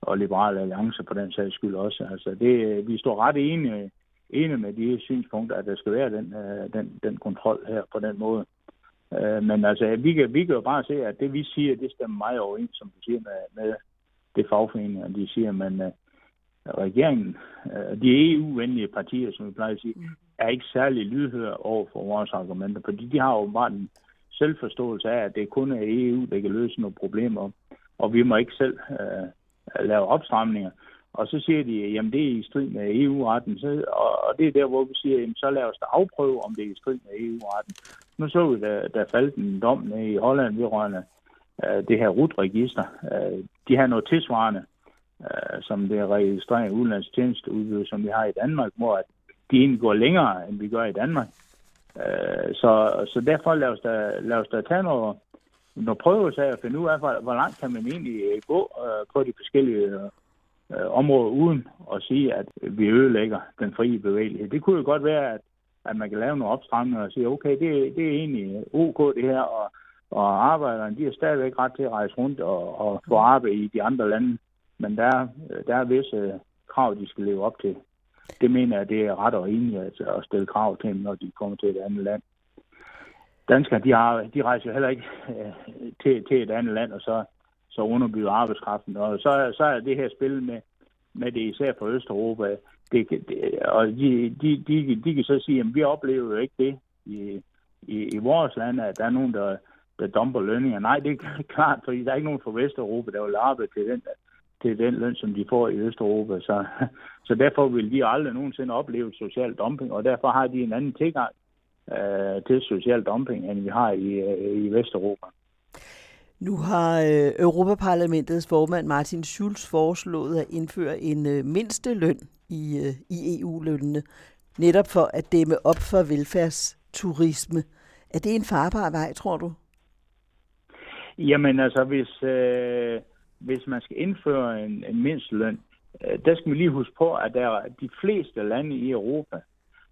og Liberale Alliance på den sags skyld også. Altså det, øh, vi står ret enige, enige med de synspunkter, at der skal være den, øh, den, den kontrol her på den måde. Øh, men altså, vi kan, vi kan jo bare se, at det vi siger, det stemmer meget overens, som du siger, med, med det fagforening, de siger, men uh, regeringen, de EU-venlige partier, som vi plejer at sige, mm er ikke særlig lydhøre over for vores argumenter, fordi de har åbenbart en selvforståelse af, at det kun er EU, der kan løse nogle problemer, og vi må ikke selv øh, lave opstramninger. Og så siger de, jamen det er i strid med EU-retten, så, og, og det er der, hvor vi siger, jamen så lad os da afprøve, om det er i strid med EU-retten. Nu så vi, der, der faldt en dom nede i Holland vedrørende øh, det her RUT-register. Øh, de har noget tilsvarende, øh, som det er registrerer udenlandstjenesteudbud, som vi har i Danmark, hvor at de egentlig går længere, end vi gør i Danmark. Uh, så, så derfor lad os da, lad os da tage noget, noget prøvesager at finde ud af, hvor, hvor langt kan man egentlig øh, gå øh, på de forskellige områder, uden at sige, at vi ødelægger den frie bevægelighed. Det kunne jo godt være, at at man kan lave nogle opstramninger og sige, okay, det, det er egentlig ok det her, og, og arbejderne, de har stadigvæk ret til at rejse rundt og, og få arbejde i de andre lande, men der, der er visse krav, de skal leve op til. Det mener jeg, det er ret og rimeligt altså, at stille krav til dem, når de kommer til et andet land. Danskere, de, har, de rejser jo heller ikke øh, til, til et andet land, og så, så underbyder arbejdskraften. Og så, så er det her spil med, med det især fra Østeuropa, det, det, og de, de, de, de kan så sige, at vi oplever jo ikke det i, i, i vores land, at der er nogen, der, der dumper lønninger. Nej, det er klart, fordi der er ikke nogen fra Vesteuropa, der vil arbejde til den, til den løn, som de får i Østeuropa. Så, så derfor vil de aldrig nogensinde opleve social dumping, og derfor har de en anden tilgang øh, til social dumping, end vi har i, øh, i Vesteuropa. Nu har øh, Europaparlamentets formand Martin Schulz foreslået at indføre en øh, mindste løn i, øh, i EU-lønnene, netop for at dæmme op for velfærdsturisme. Er det en farbar vej, tror du? Jamen altså, hvis, øh, hvis man skal indføre en, en mindsteløn, Øh, der skal man lige huske på, at der, de fleste lande i Europa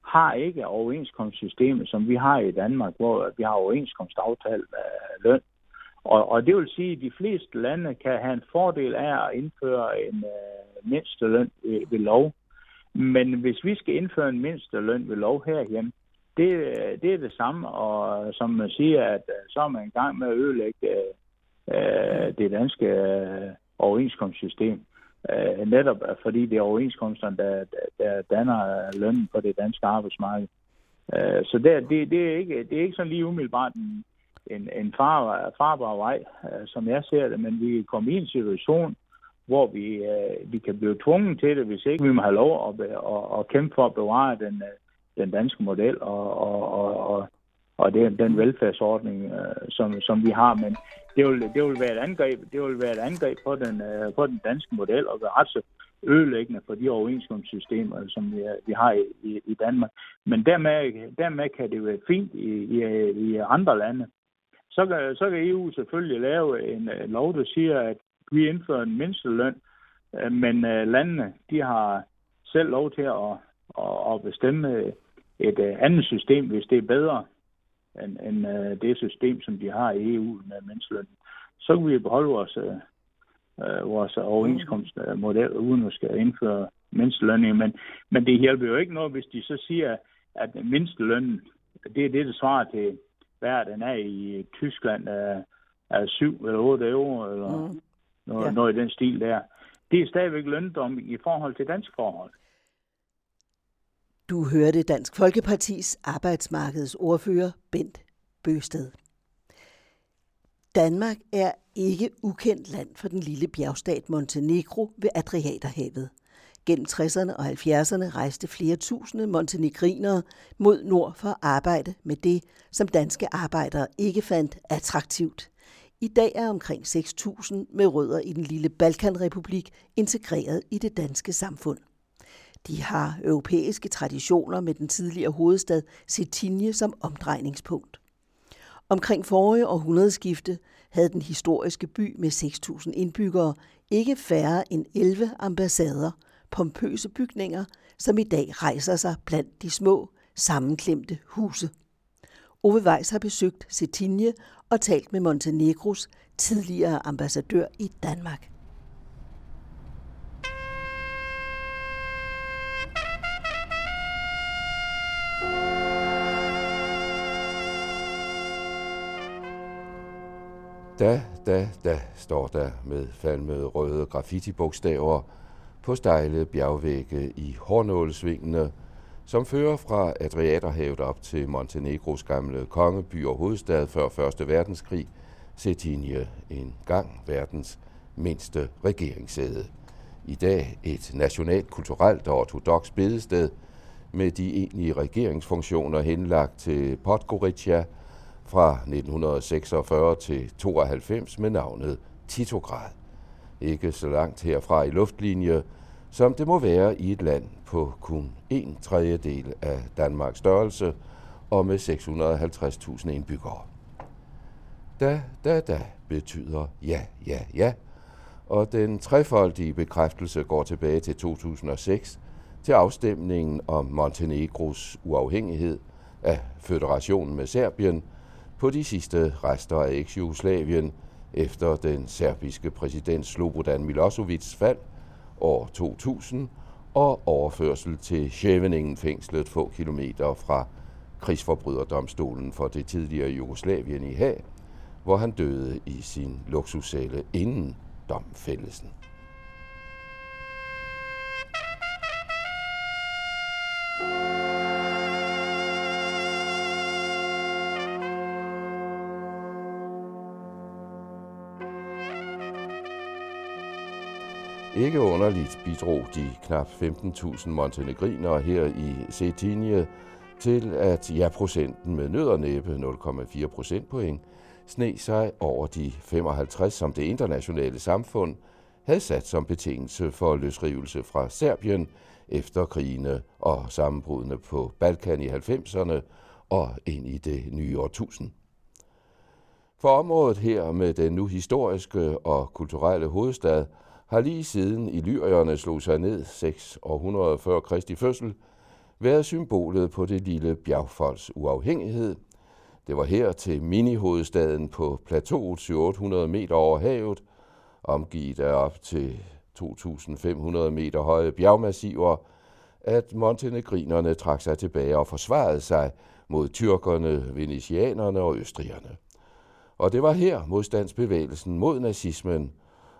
har ikke overenskomstsystemet, som vi har i Danmark, hvor vi har overenskomstaftalt øh, løn. Og, og det vil sige, at de fleste lande kan have en fordel af at indføre en øh, mindsteløn ved, ved lov. Men hvis vi skal indføre en mindsteløn ved lov herhjemme, det, det er det samme, og som man siger, at øh, så er man i gang med at ødelægge øh, det danske øh, overenskomstsystem. Øh, netop fordi det er overenskomsterne, der, der danner lønnen på det danske arbejdsmarked. Øh, så det, det, det, er ikke, det er ikke sådan lige umiddelbart en, en, en far, farbar vej, øh, som jeg ser det, men vi kommer i en situation, hvor vi, øh, vi kan blive tvunget til det, hvis ikke vi må have lov at, at, at kæmpe for at bevare den, øh, den danske model og, og, og, og, og det, den velfærdsordning, øh, som, som vi har. Men det vil, det vil være et angreb, det vil være et angreb på den, øh, på den danske model og være ret så ødelæggende for de overenskomstsystemer, som vi, vi har i, i, i Danmark. Men dermed, dermed kan det være fint i, i, i andre lande. Så kan, så kan EU selvfølgelig lave en, en lov, der siger, at vi indfører en mindsteløn, øh, men øh, landene de har selv lov til at, at, at bestemme et øh, andet system, hvis det er bedre end, end det system, som de har i EU med mindsteløn. Så kan vi beholde vores, øh, vores overenskomstmodel, uden at skal indføre mindstelønning. Men, men det hjælper jo ikke noget, hvis de så siger, at mindstelønnen, det er det, der svarer til, hvad den er i Tyskland, er, er 7 eller 8 euro, eller mm. noget, ja. noget i den stil der. Det er stadigvæk løndom i forhold til dansk forhold. Du hørte Dansk Folkepartis arbejdsmarkedets ordfører Bent Bøsted. Danmark er ikke ukendt land for den lille bjergstat Montenegro ved Adriaterhavet. Gennem 60'erne og 70'erne rejste flere tusinde montenegrinere mod nord for at arbejde med det, som danske arbejdere ikke fandt attraktivt. I dag er omkring 6.000 med rødder i den lille Balkanrepublik integreret i det danske samfund. De har europæiske traditioner med den tidligere hovedstad Cetinje som omdrejningspunkt. Omkring forrige århundredeskifte havde den historiske by med 6.000 indbyggere ikke færre end 11 ambassader, pompøse bygninger, som i dag rejser sig blandt de små, sammenklemte huse. Ove Weiss har besøgt Cetinje og talt med Montenegros tidligere ambassadør i Danmark. Da, da, da, står der med falmede røde graffiti-bogstaver på stejle bjergvægge i Hornålesvingene, som fører fra Adriaterhavet op til Montenegros gamle kongeby og hovedstad før 1. verdenskrig, Cetinje, en gang verdens mindste regeringssæde. I dag et nationalt, kulturelt og ortodox bedested med de egentlige regeringsfunktioner henlagt til Podgorica – fra 1946 til 92 med navnet Titograd. Ikke så langt herfra i luftlinje, som det må være i et land på kun en tredjedel af Danmarks størrelse og med 650.000 indbyggere. Da, da, da betyder ja, ja, ja, og den trefoldige bekræftelse går tilbage til 2006 til afstemningen om Montenegros uafhængighed af føderationen med Serbien – på de sidste rester af eks-Jugoslavien efter den serbiske præsident Slobodan Milosevics fald år 2000 og overførsel til Scheveningen fængslet få kilometer fra krigsforbryderdomstolen for det tidligere Jugoslavien i Haag, hvor han døde i sin luksuscelle inden domfældelsen. Ikke underligt bidrog de knap 15.000 montenegrinere her i Cetinje til, at ja-procenten med nød og næppe 0,4 procentpoint sne sig over de 55, som det internationale samfund havde sat som betingelse for løsrivelse fra Serbien efter krigene og sammenbrudene på Balkan i 90'erne og ind i det nye årtusind. For området her med den nu historiske og kulturelle hovedstad – har lige siden illyrierne slog sig ned 6 århundrede før Kristi fødsel, været symbolet på det lille bjergfolks uafhængighed. Det var her til minihovedstaden på plateauet 800 meter over havet, omgivet af op til 2.500 meter høje bjergmassiver, at montenegrinerne trak sig tilbage og forsvarede sig mod tyrkerne, venetianerne og østrigerne. Og det var her modstandsbevægelsen mod nazismen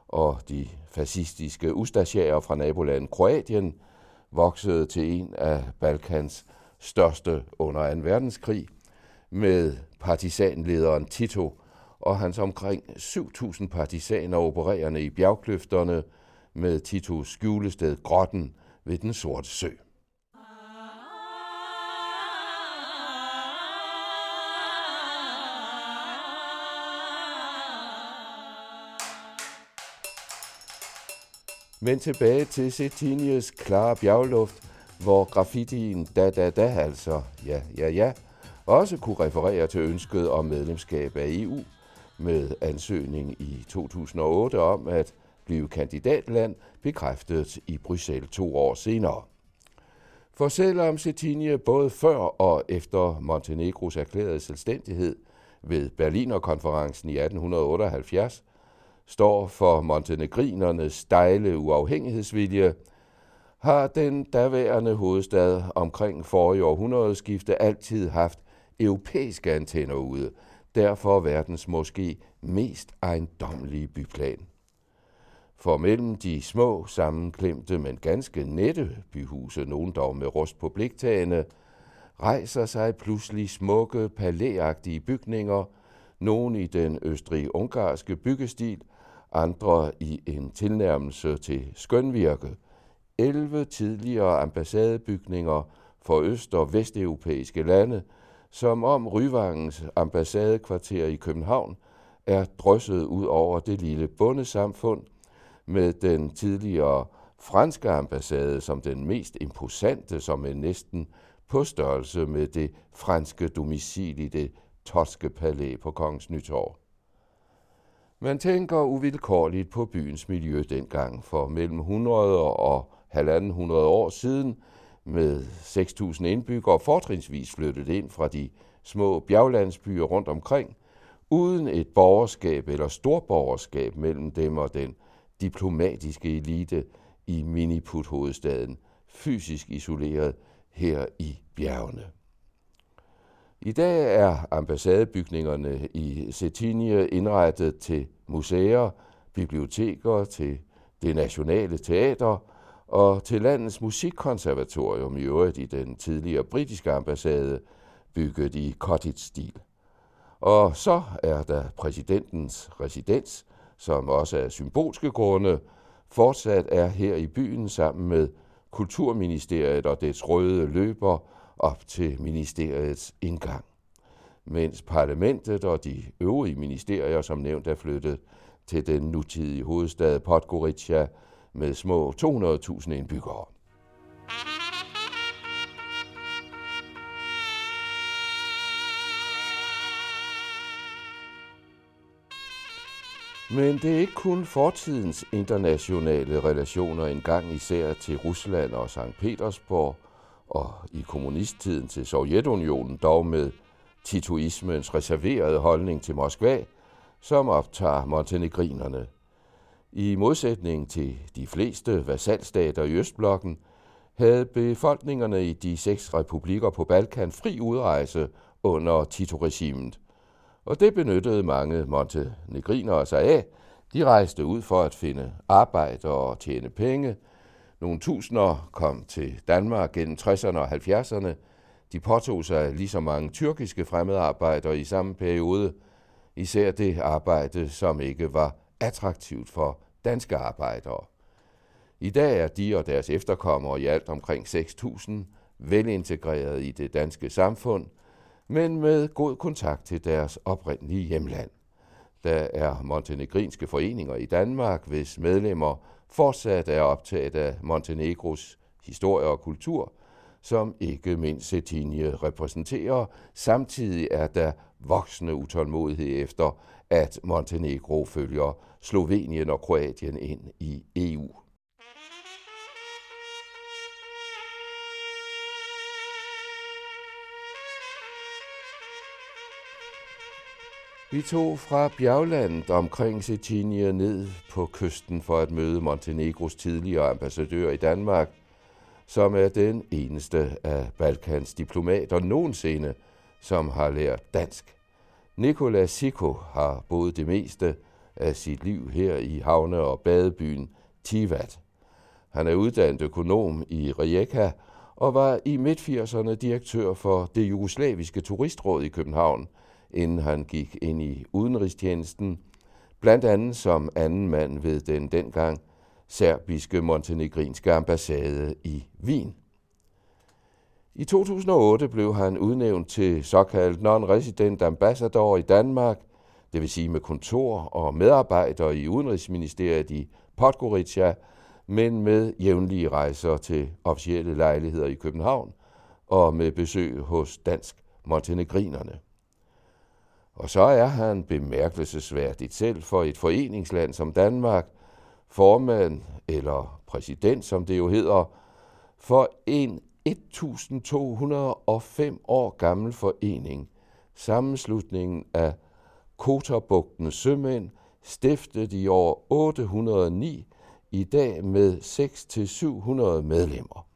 og de fascistiske ustasjager fra nabolandet Kroatien voksede til en af Balkans største under 2. verdenskrig, med partisanlederen Tito og hans omkring 7.000 partisaner opererende i bjergkløfterne med Titos skjulested Grotten ved den Sorte Sø. Men tilbage til Cetinjes klare bjergluft, hvor graffitien da da da altså, ja ja ja, også kunne referere til ønsket om medlemskab af EU med ansøgning i 2008 om at blive kandidatland bekræftet i Bruxelles to år senere. For selvom Cetinje både før og efter Montenegros erklærede selvstændighed ved Berlinerkonferencen i 1878 står for montenegrinernes stejle uafhængighedsvilje, har den daværende hovedstad omkring forrige århundredeskifte altid haft europæiske antenner ude, derfor verdens måske mest ejendomlige byplan. For mellem de små, sammenklemte, men ganske nette byhuse, nogen dog med rust på bliktagene, rejser sig pludselig smukke, palæagtige bygninger, nogle i den østrig-ungarske byggestil, andre i en tilnærmelse til skønvirke. 11 tidligere ambassadebygninger for øst- og vesteuropæiske lande, som om Ryvangens ambassadekvarter i København er drysset ud over det lille bondesamfund med den tidligere franske ambassade som den mest imposante, som er næsten på størrelse med det franske domicil i det Toske Palæ på Kongens Nytorv. Man tænker uvilkårligt på byens miljø dengang, for mellem 100 og 1.500 år siden med 6.000 indbyggere fortrinsvis flyttet ind fra de små bjerglandsbyer rundt omkring, uden et borgerskab eller storborgerskab mellem dem og den diplomatiske elite i Miniput-hovedstaden, fysisk isoleret her i bjergene. I dag er ambassadebygningerne i Cetinje indrettet til museer, biblioteker, til det nationale teater og til landets musikkonservatorium i øvrigt i den tidligere britiske ambassade, bygget i cottage-stil. Og så er der præsidentens residens, som også af symbolske grunde, fortsat er her i byen sammen med Kulturministeriet og dets røde løber op til ministeriets indgang. Mens parlamentet og de øvrige ministerier, som nævnt, er flyttet til den nutidige hovedstad Podgorica med små 200.000 indbyggere. Men det er ikke kun fortidens internationale relationer engang især til Rusland og St. Petersborg, og i kommunisttiden til Sovjetunionen, dog med titoismens reserverede holdning til Moskva, som optager montenegrinerne. I modsætning til de fleste vasalstater i Østblokken, havde befolkningerne i de seks republikker på Balkan fri udrejse under Tito-regimet. Og det benyttede mange montenegrinere sig af. De rejste ud for at finde arbejde og tjene penge. Nogle tusinder kom til Danmark gennem 60'erne og 70'erne. De påtog sig lige så mange tyrkiske fremmedarbejdere i samme periode. Især det arbejde, som ikke var attraktivt for danske arbejdere. I dag er de og deres efterkommere i alt omkring 6.000 velintegreret i det danske samfund, men med god kontakt til deres oprindelige hjemland. Der er montenegrinske foreninger i Danmark, hvis medlemmer fortsat er optaget af Montenegros historie og kultur, som ikke mindst Cetinje repræsenterer. Samtidig er der voksende utålmodighed efter, at Montenegro følger Slovenien og Kroatien ind i EU. Vi tog fra bjerglandet omkring Cetinje ned på kysten for at møde Montenegros tidligere ambassadør i Danmark, som er den eneste af Balkans diplomater nogensinde, som har lært dansk. Nikola Siko har boet det meste af sit liv her i havne- og badebyen Tivat. Han er uddannet økonom i Rijeka og var i midt-80'erne direktør for det jugoslaviske turistråd i København, inden han gik ind i udenrigstjenesten, blandt andet som anden mand ved den dengang serbiske montenegrinske ambassade i Wien. I 2008 blev han udnævnt til såkaldt non-resident ambassador i Danmark, det vil sige med kontor og medarbejdere i Udenrigsministeriet i Podgorica, men med jævnlige rejser til officielle lejligheder i København og med besøg hos dansk montenegrinerne. Og så er han bemærkelsesværdigt selv for et foreningsland som Danmark, formand eller præsident, som det jo hedder, for en 1205 år gammel forening, sammenslutningen af Koterbugtens sømænd, stiftet i år 809, i dag med 6-700 medlemmer.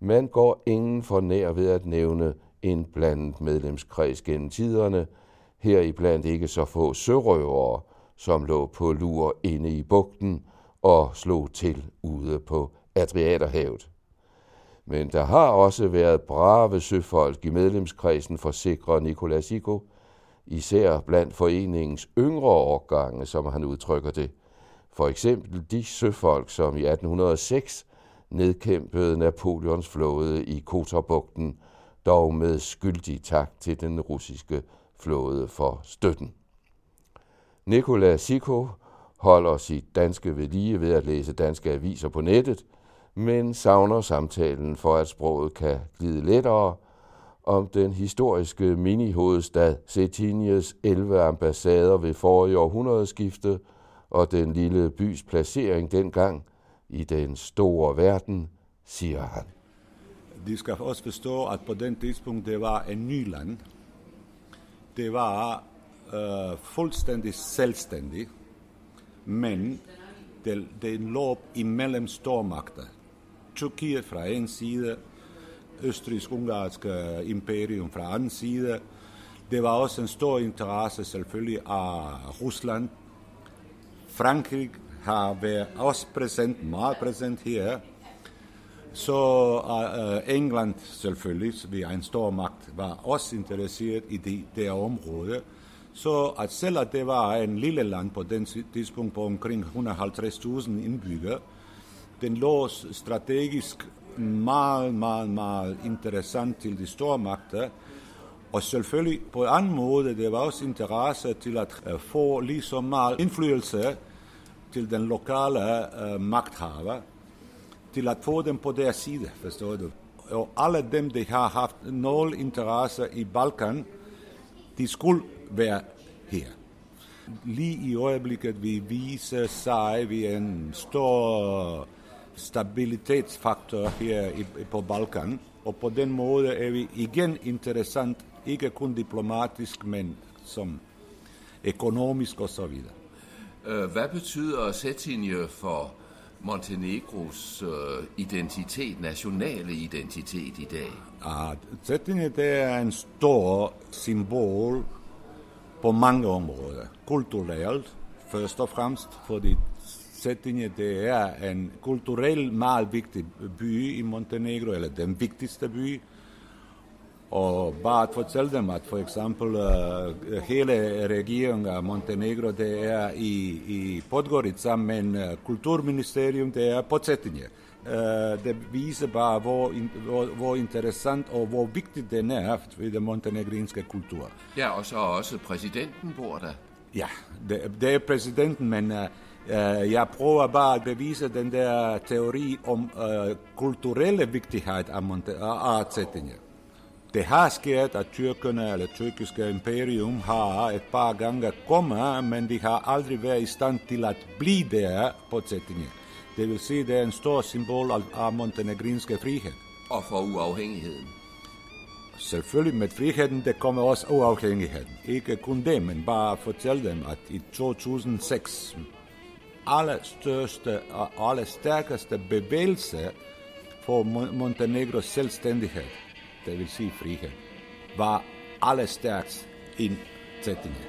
Man går ingen for nær ved at nævne en blandet medlemskreds gennem tiderne, heriblandt ikke så få sørøvere, som lå på lur inde i bugten og slog til ude på Adriaterhavet. Men der har også været brave søfolk i medlemskredsen, forsikrer Nicolas Iko, især blandt foreningens yngre årgange, som han udtrykker det. For eksempel de søfolk, som i 1806 nedkæmpede Napoleons flåde i Kotorbugten, dog med skyldig tak til den russiske flåde for støtten. Nikola Siko holder sit danske ved lige ved at læse danske aviser på nettet, men savner samtalen for, at sproget kan glide lettere om den historiske mini-hovedstad Cetinjes 11 ambassader ved forrige århundredeskifte og den lille bys placering dengang i den store verden, siger han. De skal også forstå, at på den tidspunkt, det var en ny land. Det var øh, fuldstændig selvstændig, men det, det lå imellem stormagter. Tyrkiet fra en side, Østrisk-Ungarske imperium fra anden side. Det var også en stor interesse selvfølgelig af Rusland. Frankrig har været også præsent, meget præsent her. Så uh, England selvfølgelig, vi er en stor magt, var også interesseret i det, der område. Så at selvom det var en lille land på den tidspunkt på omkring 150.000 indbyggere, den lå strategisk meget, meget, meget interessant til de store magter. Og selvfølgelig på en anden måde, det var også interesse til at øh, få lige så meget indflydelse til den lokale øh, magthaver, til at få dem på deres side, forstår du? Og alle dem, der har haft nul interesse i Balkan, de skulle være her. Lige i øjeblikket vi viser sig, vi er en stor stabilitetsfaktor her på Balkan, og på den måde er vi igen interessant, ikke kun diplomatisk, men som økonomisk og så videre. Øh, hvad betyder Setinje for Montenegros øh, identitet, nationale identitet i dag? Ah, Cetinje det er en stor symbol på mange områder. Kulturelt, først og fremmest, fordi Cetinje det er en kulturelt meget vigtig by i Montenegro, eller den vigtigste by. Og bare at fortælle dem, at for eksempel uh, hele regionen af Montenegro, det er i, i Podgorica, men uh, kulturministerium, det er på Cetinje. Uh, det viser bare, hvor, hvor, hvor interessant og hvor vigtigt den er for den montenegrinske kultur. Ja, og så også præsidenten bor der. Ja, det, det er præsidenten, men uh, jeg prøver bare at bevise den der teori om uh, kulturelle vigtighed af, Monte- af Cetinje. Det har sket, at tyrkerne eller tyrkiske imperium har et par gange kommet, men de har aldrig været i stand til at blive der på Cetinje. Det vil sige, det er en stor symbol af montenegrinske frihed. Og for uafhængigheden. Selvfølgelig med friheden, der kommer også uafhængigheden. Ikke kun det, men bare fortælle dem, at i 2006, alle største og alle stærkeste bevægelse for Montenegros selvstændighed, det vil sige frihed, var allerstærkst i Cetinje.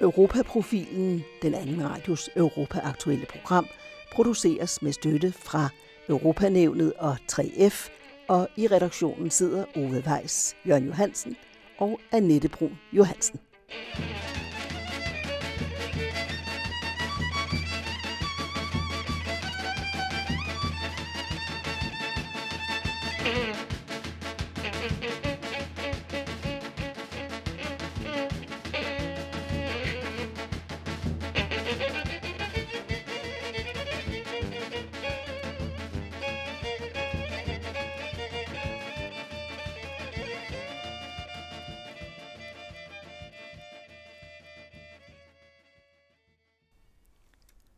Europaprofilen, den anden radios Europa-aktuelle program, produceres med støtte fra Europanævnet og 3F, og i redaktionen sidder Ove Weiss, Jørgen Johansen og Annette Brun Johansen.